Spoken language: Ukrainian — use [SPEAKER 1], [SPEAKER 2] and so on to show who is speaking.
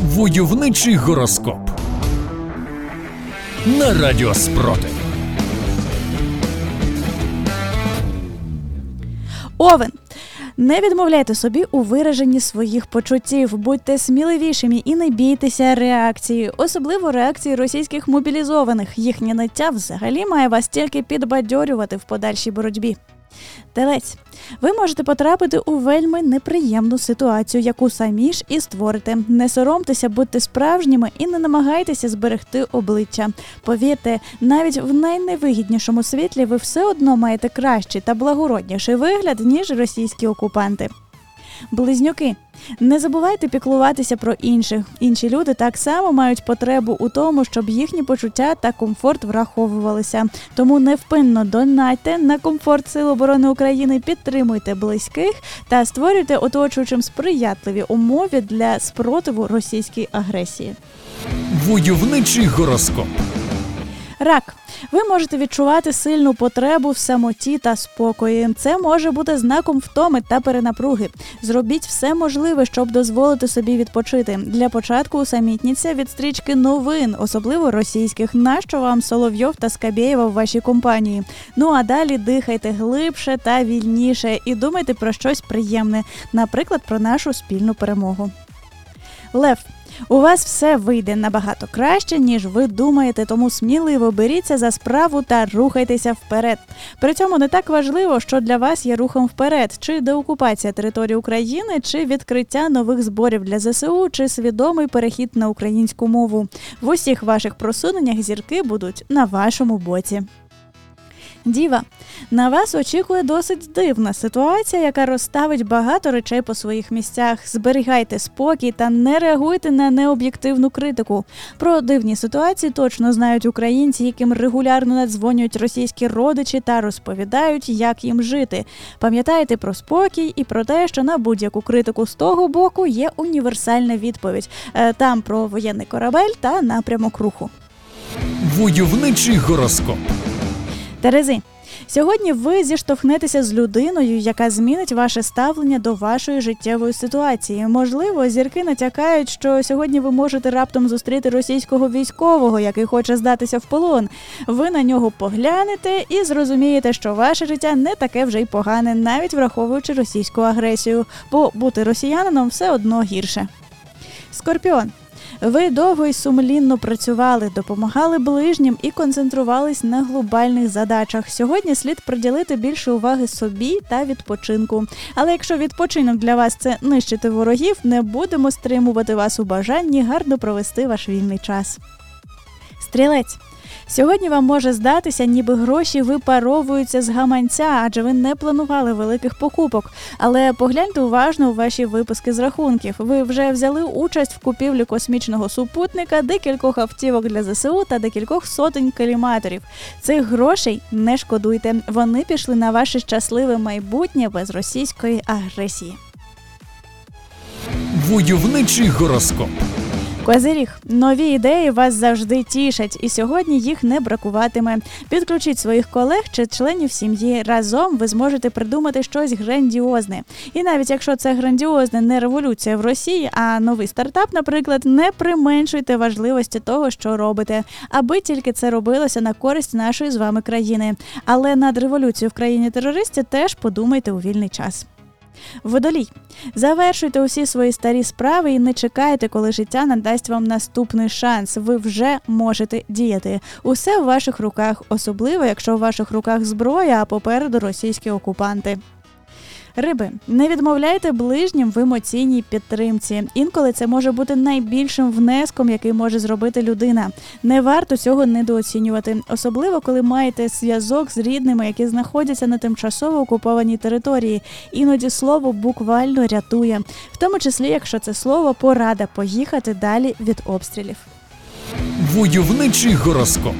[SPEAKER 1] Войовничий гороскоп на радіо Спротив.
[SPEAKER 2] Овен. Не відмовляйте собі у вираженні своїх почуттів, будьте сміливішими і не бійтеся реакції, особливо реакції російських мобілізованих. Їхнє ниття взагалі має вас тільки підбадьорювати в подальшій боротьбі. Телець, ви можете потрапити у вельми неприємну ситуацію, яку самі ж і створите. Не соромтеся, будьте справжніми і не намагайтеся зберегти обличчя. Повірте, навіть в найневигіднішому світлі ви все одно маєте кращий та благородніший вигляд ніж російські окупанти. Близнюки. Не забувайте піклуватися про інших. Інші люди так само мають потребу у тому, щоб їхні почуття та комфорт враховувалися. Тому невпинно донайте на комфорт Сил оборони України, підтримуйте близьких та створюйте оточуючим сприятливі умови для спротиву російській агресії.
[SPEAKER 1] Войовничий гороскоп.
[SPEAKER 2] Рак. Ви можете відчувати сильну потребу в самоті та спокої. Це може бути знаком втоми та перенапруги. Зробіть все можливе, щоб дозволити собі відпочити. Для початку усамітніться від стрічки новин, особливо російських. Нащо вам Соловйов та Скабєєва в вашій компанії? Ну а далі дихайте глибше та вільніше і думайте про щось приємне, наприклад, про нашу спільну перемогу. Лев. У вас все вийде набагато краще, ніж ви думаєте, тому сміливо беріться за справу та рухайтеся вперед. При цьому не так важливо, що для вас є рухом вперед, чи деокупація території України, чи відкриття нових зборів для ЗСУ, чи свідомий перехід на українську мову. В усіх ваших просуненнях зірки будуть на вашому боці. Діва, на вас очікує досить дивна ситуація, яка розставить багато речей по своїх місцях. Зберігайте спокій та не реагуйте на необ'єктивну критику. Про дивні ситуації точно знають українці, яким регулярно надзвонюють російські родичі та розповідають, як їм жити. Пам'ятайте про спокій і про те, що на будь-яку критику з того боку є універсальна відповідь. Е, Там про воєнний корабель та напрямок руху.
[SPEAKER 1] Войовничий гороскоп.
[SPEAKER 2] Терези. Сьогодні ви зіштовхнетеся з людиною, яка змінить ваше ставлення до вашої життєвої ситуації. Можливо, зірки натякають, що сьогодні ви можете раптом зустріти російського військового, який хоче здатися в полон. Ви на нього поглянете і зрозумієте, що ваше життя не таке вже й погане, навіть враховуючи російську агресію, бо бути росіянином все одно гірше. Скорпіон. Ви довго і сумлінно працювали, допомагали ближнім і концентрувались на глобальних задачах. Сьогодні слід приділити більше уваги собі та відпочинку. Але якщо відпочинок для вас це нищити ворогів, не будемо стримувати вас у бажанні гарно провести ваш вільний час. Стрілець. Сьогодні вам може здатися, ніби гроші випаровуються з гаманця, адже ви не планували великих покупок. Але погляньте уважно у ваші випуски з рахунків. Ви вже взяли участь в купівлі космічного супутника, декількох автівок для ЗСУ та декількох сотень каліматорів. Цих грошей не шкодуйте. Вони пішли на ваше щасливе майбутнє без російської агресії.
[SPEAKER 1] Войовничий гороскоп.
[SPEAKER 2] Козиріг, нові ідеї вас завжди тішать, і сьогодні їх не бракуватиме. Підключіть своїх колег чи членів сім'ї. Разом ви зможете придумати щось грандіозне. І навіть якщо це грандіозне не революція в Росії, а новий стартап, наприклад, не применшуйте важливості того, що робите, аби тільки це робилося на користь нашої з вами країни. Але над революцією в країні терористів теж подумайте у вільний час. Водолій. Завершуйте усі свої старі справи і не чекайте, коли життя надасть вам наступний шанс. Ви вже можете діяти. Усе в ваших руках, особливо якщо в ваших руках зброя, а попереду російські окупанти. Риби, не відмовляйте ближнім в емоційній підтримці. Інколи це може бути найбільшим внеском, який може зробити людина. Не варто цього недооцінювати, особливо коли маєте зв'язок з рідними, які знаходяться на тимчасово окупованій території. Іноді слово буквально рятує, в тому числі, якщо це слово порада поїхати далі від обстрілів.
[SPEAKER 1] Войовничий гороскоп.